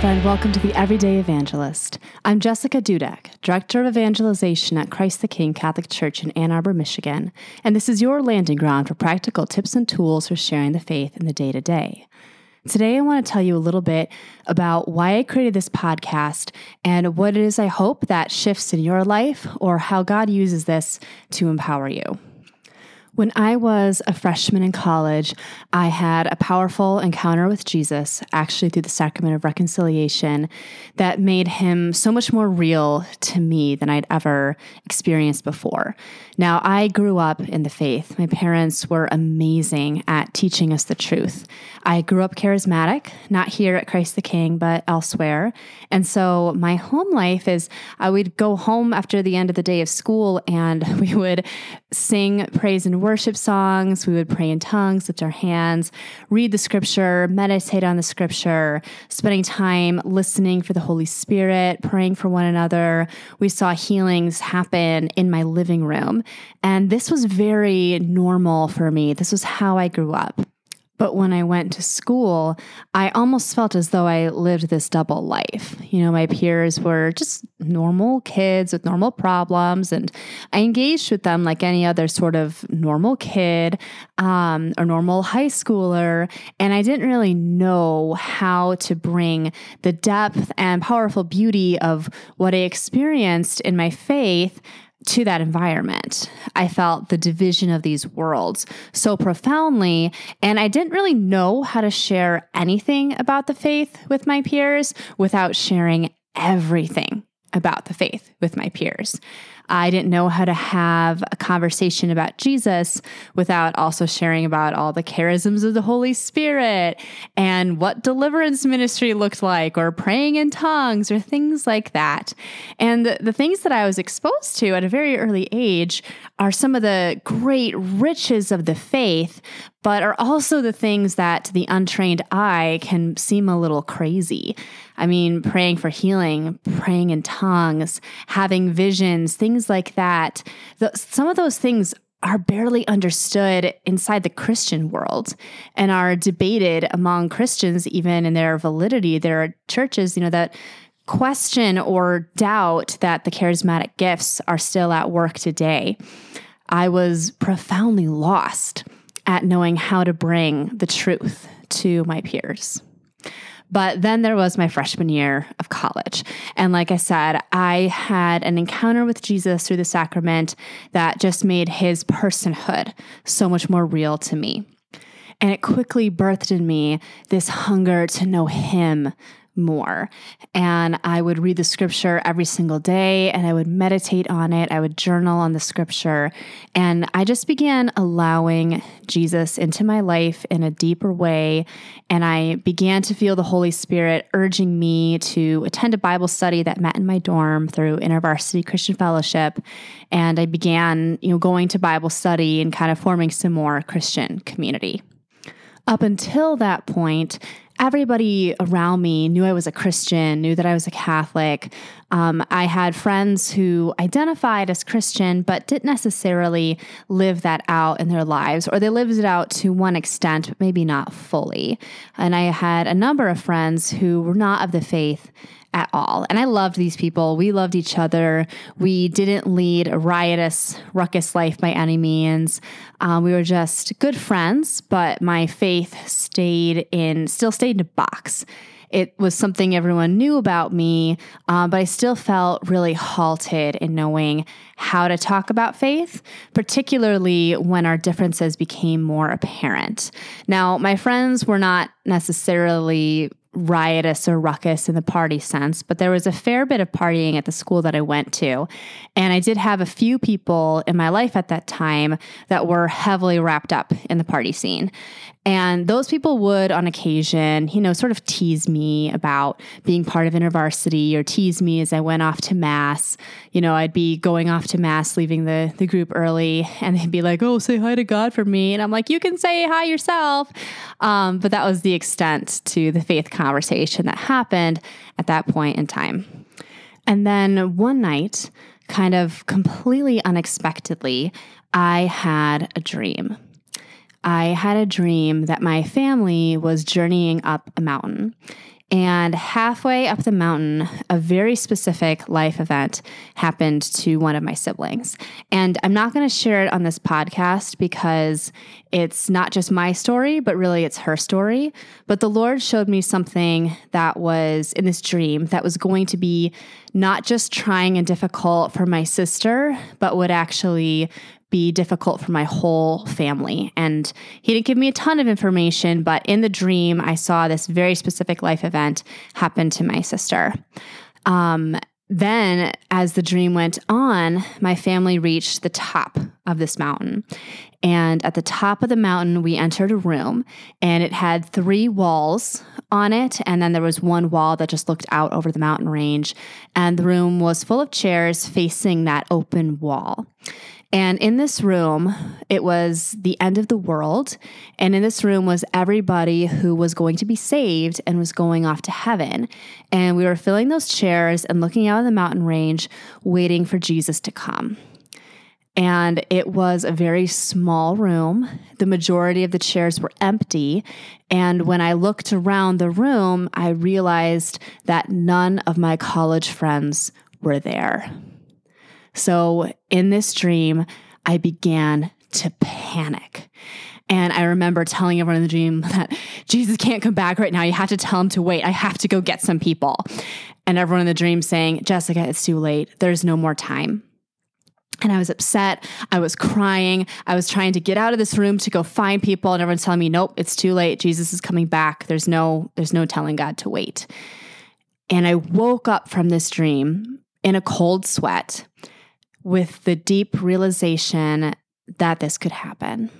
friend. Welcome to the Everyday Evangelist. I'm Jessica Dudek, Director of Evangelization at Christ the King Catholic Church in Ann Arbor, Michigan, and this is your landing ground for practical tips and tools for sharing the faith in the day to day. Today, I want to tell you a little bit about why I created this podcast and what it is I hope that shifts in your life or how God uses this to empower you. When I was a freshman in college, I had a powerful encounter with Jesus, actually through the sacrament of reconciliation, that made him so much more real to me than I'd ever experienced before. Now, I grew up in the faith. My parents were amazing at teaching us the truth. I grew up charismatic, not here at Christ the King, but elsewhere. And so my home life is I would go home after the end of the day of school and we would sing praise and worship songs. We would pray in tongues, lift our hands, read the scripture, meditate on the scripture, spending time listening for the Holy Spirit, praying for one another. We saw healings happen in my living room. And this was very normal for me. This was how I grew up. But when I went to school, I almost felt as though I lived this double life. You know, my peers were just normal kids with normal problems, and I engaged with them like any other sort of normal kid um, or normal high schooler. And I didn't really know how to bring the depth and powerful beauty of what I experienced in my faith to that environment. I felt the division of these worlds so profoundly, and I didn't really know how to share anything about the faith with my peers without sharing everything about the faith with my peers. I didn't know how to have a conversation about Jesus without also sharing about all the charisms of the Holy Spirit and what deliverance ministry looked like, or praying in tongues, or things like that. And the, the things that I was exposed to at a very early age are some of the great riches of the faith, but are also the things that to the untrained eye can seem a little crazy. I mean, praying for healing, praying in tongues, having visions, things like that. The, some of those things are barely understood inside the Christian world and are debated among Christians, even in their validity. There are churches, you know, that question or doubt that the charismatic gifts are still at work today. I was profoundly lost at knowing how to bring the truth to my peers. But then there was my freshman year of college. And like I said, I had an encounter with Jesus through the sacrament that just made his personhood so much more real to me. And it quickly birthed in me this hunger to know him more. And I would read the scripture every single day and I would meditate on it. I would journal on the scripture. And I just began allowing Jesus into my life in a deeper way. And I began to feel the Holy Spirit urging me to attend a Bible study that met in my dorm through InterVarsity Christian Fellowship. And I began, you know, going to Bible study and kind of forming some more Christian community. Up until that point, everybody around me knew I was a Christian, knew that I was a Catholic. Um, I had friends who identified as Christian, but didn't necessarily live that out in their lives, or they lived it out to one extent, but maybe not fully. And I had a number of friends who were not of the faith at all. And I loved these people. We loved each other. We didn't lead a riotous, ruckus life by any means. Um, we were just good friends, but my faith stayed in, still stayed in a box. It was something everyone knew about me, uh, but I still felt really halted in knowing how to talk about faith, particularly when our differences became more apparent. Now, my friends were not necessarily riotous or ruckus in the party sense, but there was a fair bit of partying at the school that I went to. And I did have a few people in my life at that time that were heavily wrapped up in the party scene. And those people would, on occasion, you know, sort of tease me about being part of InterVarsity or tease me as I went off to Mass. You know, I'd be going off to Mass, leaving the, the group early, and they'd be like, oh, say hi to God for me. And I'm like, you can say hi yourself. Um, but that was the extent to the faith conversation that happened at that point in time. And then one night, kind of completely unexpectedly, I had a dream. I had a dream that my family was journeying up a mountain. And halfway up the mountain, a very specific life event happened to one of my siblings. And I'm not going to share it on this podcast because it's not just my story, but really it's her story. But the Lord showed me something that was in this dream that was going to be not just trying and difficult for my sister, but would actually be difficult for my whole family. And he didn't give me a ton of information, but in the dream, I saw this very specific life event happen to my sister. Um, then, as the dream went on, my family reached the top of this mountain. And at the top of the mountain, we entered a room, and it had three walls on it. And then there was one wall that just looked out over the mountain range. And the room was full of chairs facing that open wall. And in this room, it was the end of the world. And in this room was everybody who was going to be saved and was going off to heaven. And we were filling those chairs and looking out of the mountain range, waiting for Jesus to come. And it was a very small room. The majority of the chairs were empty. And when I looked around the room, I realized that none of my college friends were there. So in this dream, I began to panic. And I remember telling everyone in the dream that Jesus can't come back right now. You have to tell him to wait. I have to go get some people. And everyone in the dream saying, Jessica, it's too late. There's no more time. And I was upset. I was crying. I was trying to get out of this room to go find people. And everyone's telling me, nope, it's too late. Jesus is coming back. There's no, there's no telling God to wait. And I woke up from this dream in a cold sweat with the deep realization that this could happen.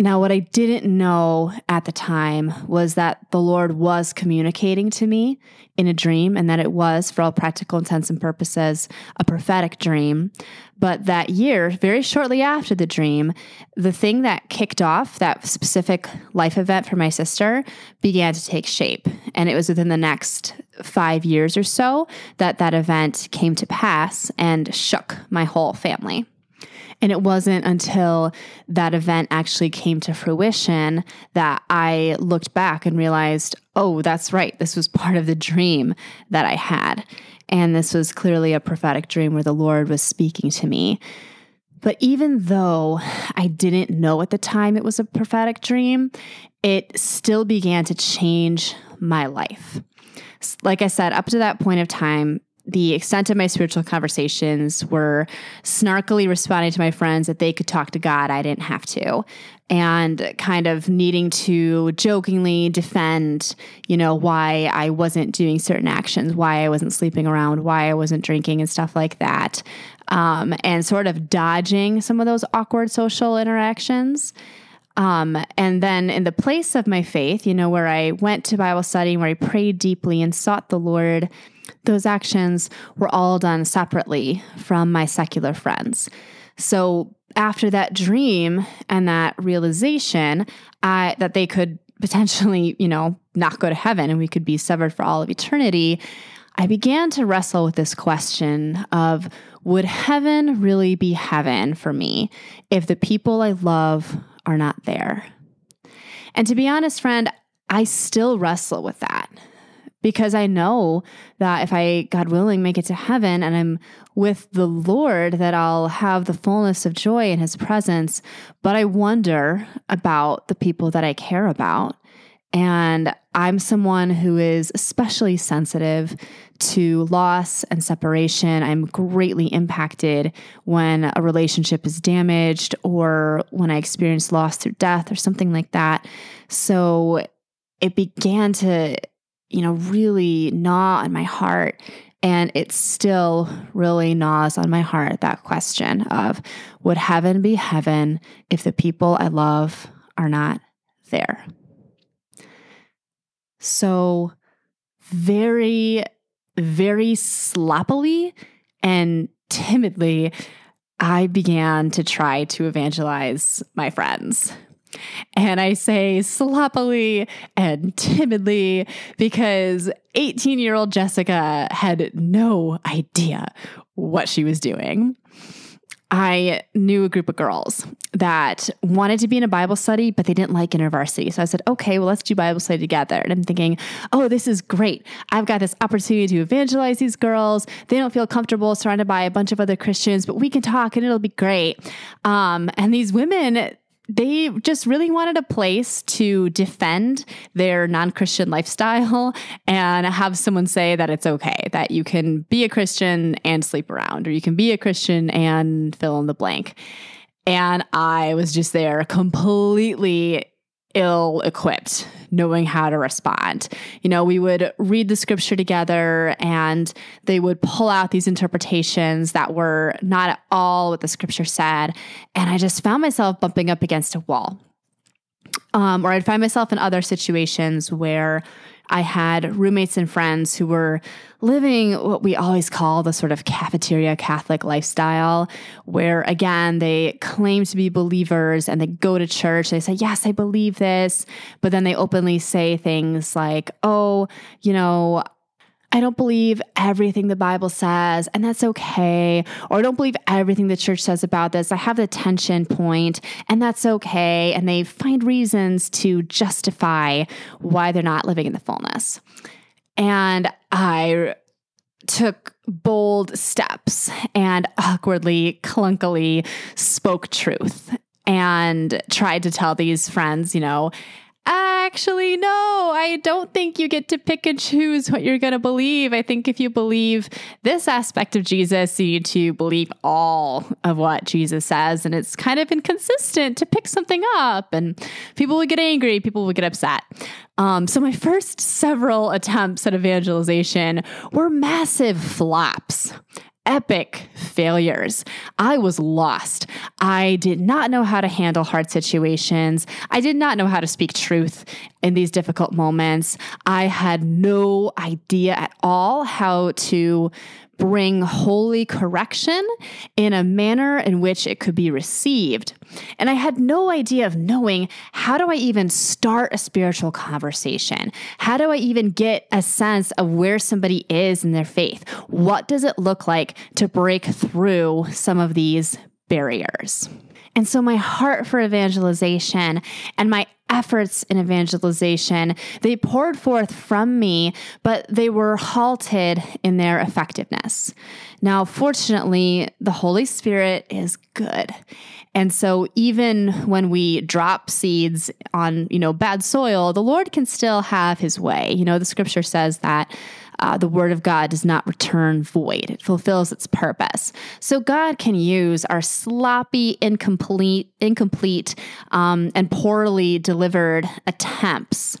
Now, what I didn't know at the time was that the Lord was communicating to me in a dream and that it was, for all practical intents and purposes, a prophetic dream. But that year, very shortly after the dream, the thing that kicked off that specific life event for my sister began to take shape. And it was within the next five years or so that that event came to pass and shook my whole family. And it wasn't until that event actually came to fruition that I looked back and realized, oh, that's right. This was part of the dream that I had. And this was clearly a prophetic dream where the Lord was speaking to me. But even though I didn't know at the time it was a prophetic dream, it still began to change my life. Like I said, up to that point of time, the extent of my spiritual conversations were snarkily responding to my friends that they could talk to God, I didn't have to. And kind of needing to jokingly defend, you know, why I wasn't doing certain actions, why I wasn't sleeping around, why I wasn't drinking, and stuff like that. Um, and sort of dodging some of those awkward social interactions. Um, and then in the place of my faith, you know, where I went to Bible study, where I prayed deeply and sought the Lord those actions were all done separately from my secular friends. So after that dream and that realization that they could potentially, you know, not go to heaven and we could be severed for all of eternity, I began to wrestle with this question of would heaven really be heaven for me if the people I love are not there? And to be honest, friend, I still wrestle with that because I know that if I, God willing, make it to heaven and I'm with the Lord, that I'll have the fullness of joy in His presence. But I wonder about the people that I care about. And I'm someone who is especially sensitive to loss and separation. I'm greatly impacted when a relationship is damaged or when I experience loss through death or something like that. So it began to you know, really gnaw on my heart. And it still really gnaws on my heart that question of would heaven be heaven if the people I love are not there? So, very, very sloppily and timidly, I began to try to evangelize my friends and I say sloppily and timidly because 18 year old Jessica had no idea what she was doing. I knew a group of girls that wanted to be in a Bible study, but they didn't like InterVarsity. So I said, okay, well, let's do Bible study together. And I'm thinking, oh, this is great. I've got this opportunity to evangelize these girls. They don't feel comfortable surrounded by a bunch of other Christians, but we can talk and it'll be great. Um, and these women, they just really wanted a place to defend their non Christian lifestyle and have someone say that it's okay, that you can be a Christian and sleep around, or you can be a Christian and fill in the blank. And I was just there completely ill equipped knowing how to respond. You know, we would read the scripture together and they would pull out these interpretations that were not at all what the scripture said. And I just found myself bumping up against a wall. Um, or I'd find myself in other situations where I had roommates and friends who were living what we always call the sort of cafeteria Catholic lifestyle, where again, they claim to be believers and they go to church. They say, Yes, I believe this. But then they openly say things like, Oh, you know, I don't believe everything the Bible says, and that's okay. Or I don't believe everything the church says about this. I have the tension point, and that's okay. And they find reasons to justify why they're not living in the fullness. And I took bold steps and awkwardly, clunkily spoke truth and tried to tell these friends, you know, Actually, no, I don't think you get to pick and choose what you're going to believe. I think if you believe this aspect of Jesus, you need to believe all of what Jesus says. And it's kind of inconsistent to pick something up. And people would get angry, people would get upset. Um, so, my first several attempts at evangelization were massive flops epic failures. I was lost. I did not know how to handle hard situations. I did not know how to speak truth in these difficult moments. I had no idea at all how to bring holy correction in a manner in which it could be received. And I had no idea of knowing how do I even start a spiritual conversation? How do I even get a sense of where somebody is in their faith? What does it look like to break through some of these barriers? And so my heart for evangelization and my efforts in evangelization, they poured forth from me, but they were halted in their effectiveness. Now, fortunately, the Holy Spirit is good. And so even when we drop seeds on, you know, bad soil, the Lord can still have his way. You know, the scripture says that uh, the word of God does not return void, it fulfills its purpose. So God can use our sloppy, incomplete, incomplete, um, and poorly delivered attempts.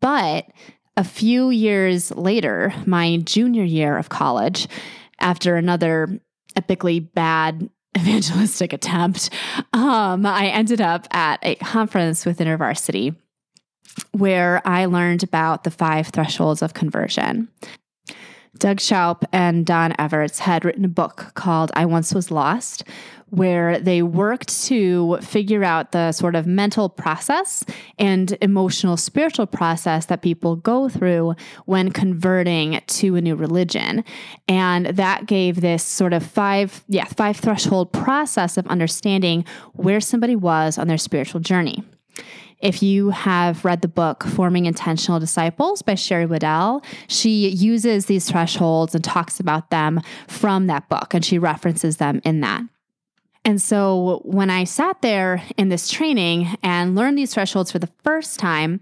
But a few years later, my junior year of college, after another epically bad evangelistic attempt, um, I ended up at a conference with InterVarsity where I learned about the five thresholds of conversion. Doug Schaupp and Don Everts had written a book called I Once Was Lost, where they worked to figure out the sort of mental process and emotional spiritual process that people go through when converting to a new religion. And that gave this sort of five, yeah, five threshold process of understanding where somebody was on their spiritual journey. If you have read the book Forming Intentional Disciples by Sherry Weddell, she uses these thresholds and talks about them from that book, and she references them in that. And so when I sat there in this training and learned these thresholds for the first time,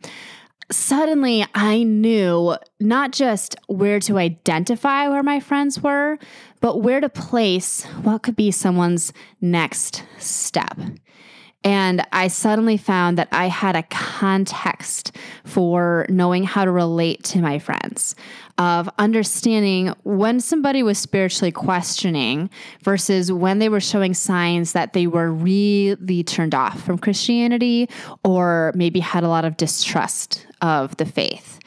suddenly I knew not just where to identify where my friends were, but where to place what could be someone's next step. And I suddenly found that I had a context for knowing how to relate to my friends, of understanding when somebody was spiritually questioning versus when they were showing signs that they were really turned off from Christianity or maybe had a lot of distrust of the faith.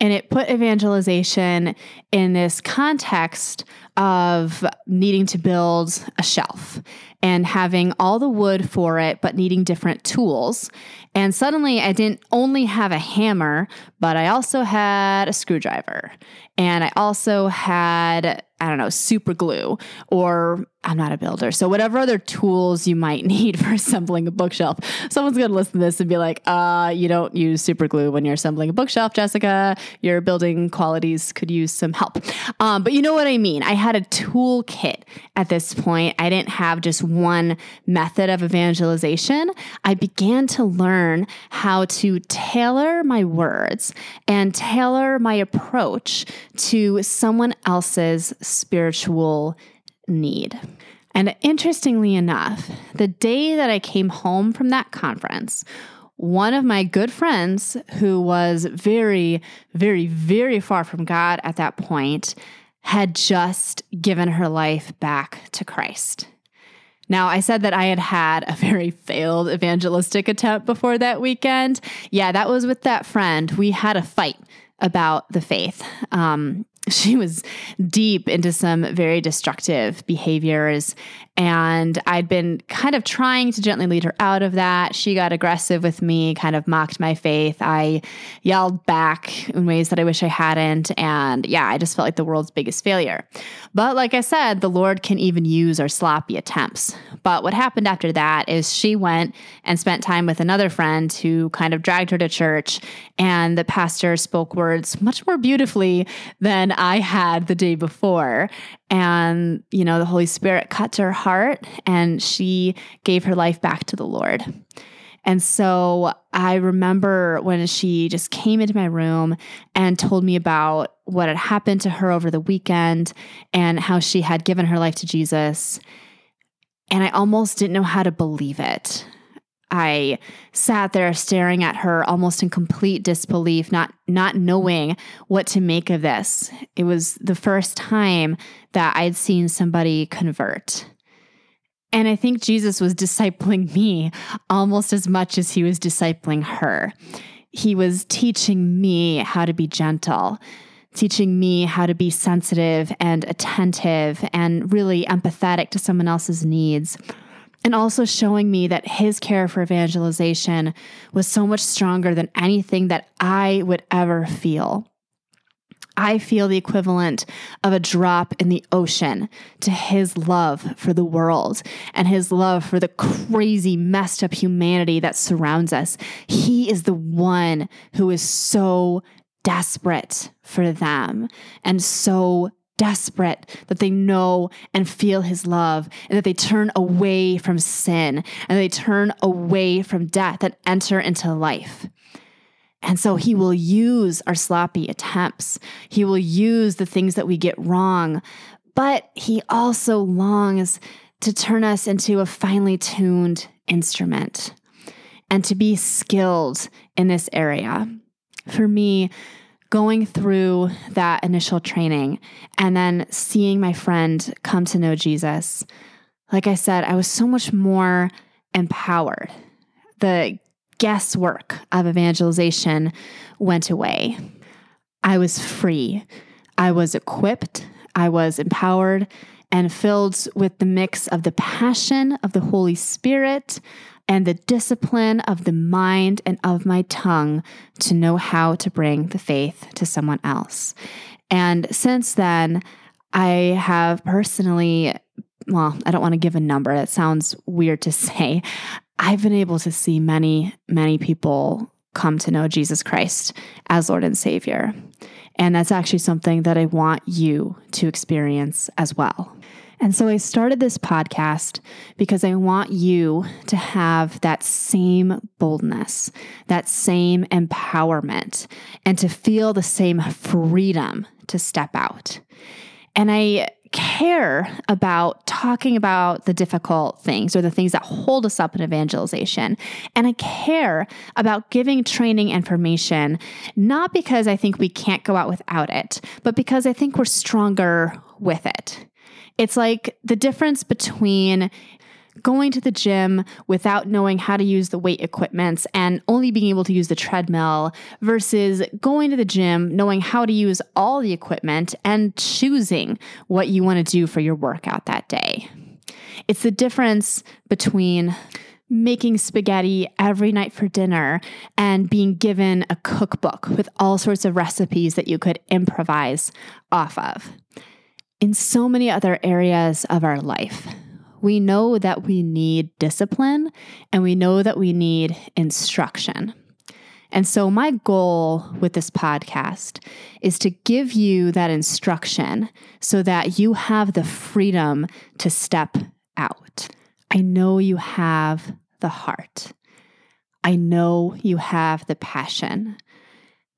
And it put evangelization in this context of needing to build a shelf and having all the wood for it, but needing different tools. And suddenly I didn't only have a hammer, but I also had a screwdriver. And I also had, I don't know, super glue, or I'm not a builder. So, whatever other tools you might need for assembling a bookshelf, someone's going to listen to this and be like, uh, you don't use super glue when you're assembling a bookshelf, Jessica. Your building qualities could use some help. Um, but you know what I mean. I had a toolkit at this point. I didn't have just one method of evangelization. I began to learn how to tailor my words and tailor my approach to someone else's spiritual need. And interestingly enough, the day that I came home from that conference, one of my good friends who was very, very, very far from God at that point had just given her life back to Christ. Now, I said that I had had a very failed evangelistic attempt before that weekend. Yeah, that was with that friend. We had a fight about the faith. Um, she was deep into some very destructive behaviors. And I'd been kind of trying to gently lead her out of that. She got aggressive with me, kind of mocked my faith. I yelled back in ways that I wish I hadn't. And yeah, I just felt like the world's biggest failure. But like I said, the Lord can even use our sloppy attempts. But what happened after that is she went and spent time with another friend who kind of dragged her to church. And the pastor spoke words much more beautifully than I had the day before. And, you know, the Holy Spirit cut to her heart and she gave her life back to the Lord. And so I remember when she just came into my room and told me about what had happened to her over the weekend and how she had given her life to Jesus. And I almost didn't know how to believe it. I sat there staring at her almost in complete disbelief, not not knowing what to make of this. It was the first time that I'd seen somebody convert. And I think Jesus was discipling me almost as much as he was discipling her. He was teaching me how to be gentle, teaching me how to be sensitive and attentive and really empathetic to someone else's needs and also showing me that his care for evangelization was so much stronger than anything that I would ever feel. I feel the equivalent of a drop in the ocean to his love for the world and his love for the crazy, messed up humanity that surrounds us. He is the one who is so desperate for them and so desperate that they know and feel his love and that they turn away from sin and they turn away from death and enter into life. And so he will use our sloppy attempts. He will use the things that we get wrong, but he also longs to turn us into a finely tuned instrument and to be skilled in this area. For me, going through that initial training and then seeing my friend come to know Jesus, like I said, I was so much more empowered. The guesswork of evangelization went away. I was free. I was equipped. I was empowered and filled with the mix of the passion of the Holy Spirit and the discipline of the mind and of my tongue to know how to bring the faith to someone else. And since then, I have personally, well, I don't want to give a number, that sounds weird to say. I've been able to see many, many people come to know Jesus Christ as Lord and Savior. And that's actually something that I want you to experience as well. And so I started this podcast because I want you to have that same boldness, that same empowerment, and to feel the same freedom to step out. And I care about talking about the difficult things or the things that hold us up in evangelization. And I care about giving training information, not because I think we can't go out without it, but because I think we're stronger with it. It's like the difference between going to the gym without knowing how to use the weight equipment and only being able to use the treadmill versus going to the gym knowing how to use all the equipment and choosing what you want to do for your workout that day. It's the difference between making spaghetti every night for dinner and being given a cookbook with all sorts of recipes that you could improvise off of. In so many other areas of our life, we know that we need discipline and we know that we need instruction. And so, my goal with this podcast is to give you that instruction so that you have the freedom to step out. I know you have the heart. I know you have the passion.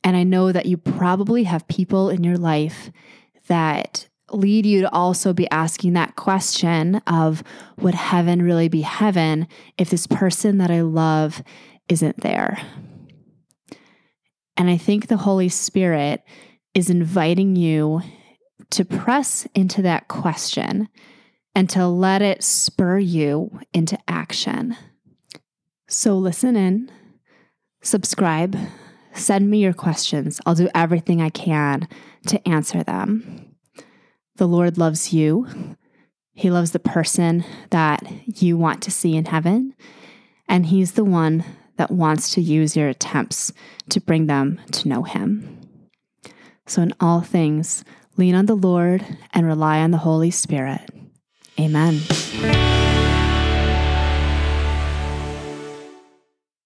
And I know that you probably have people in your life that lead you to also be asking that question of would heaven really be heaven if this person that I love isn't there? And I think the Holy Spirit is inviting you to press into that question and to let it spur you into action. So listen in, subscribe, send me your questions. I'll do everything I can to answer them. The Lord loves you. He loves the person that you want to see in heaven. And He's the one that wants to use your attempts to bring them to know Him. So, in all things, lean on the Lord and rely on the Holy Spirit. Amen.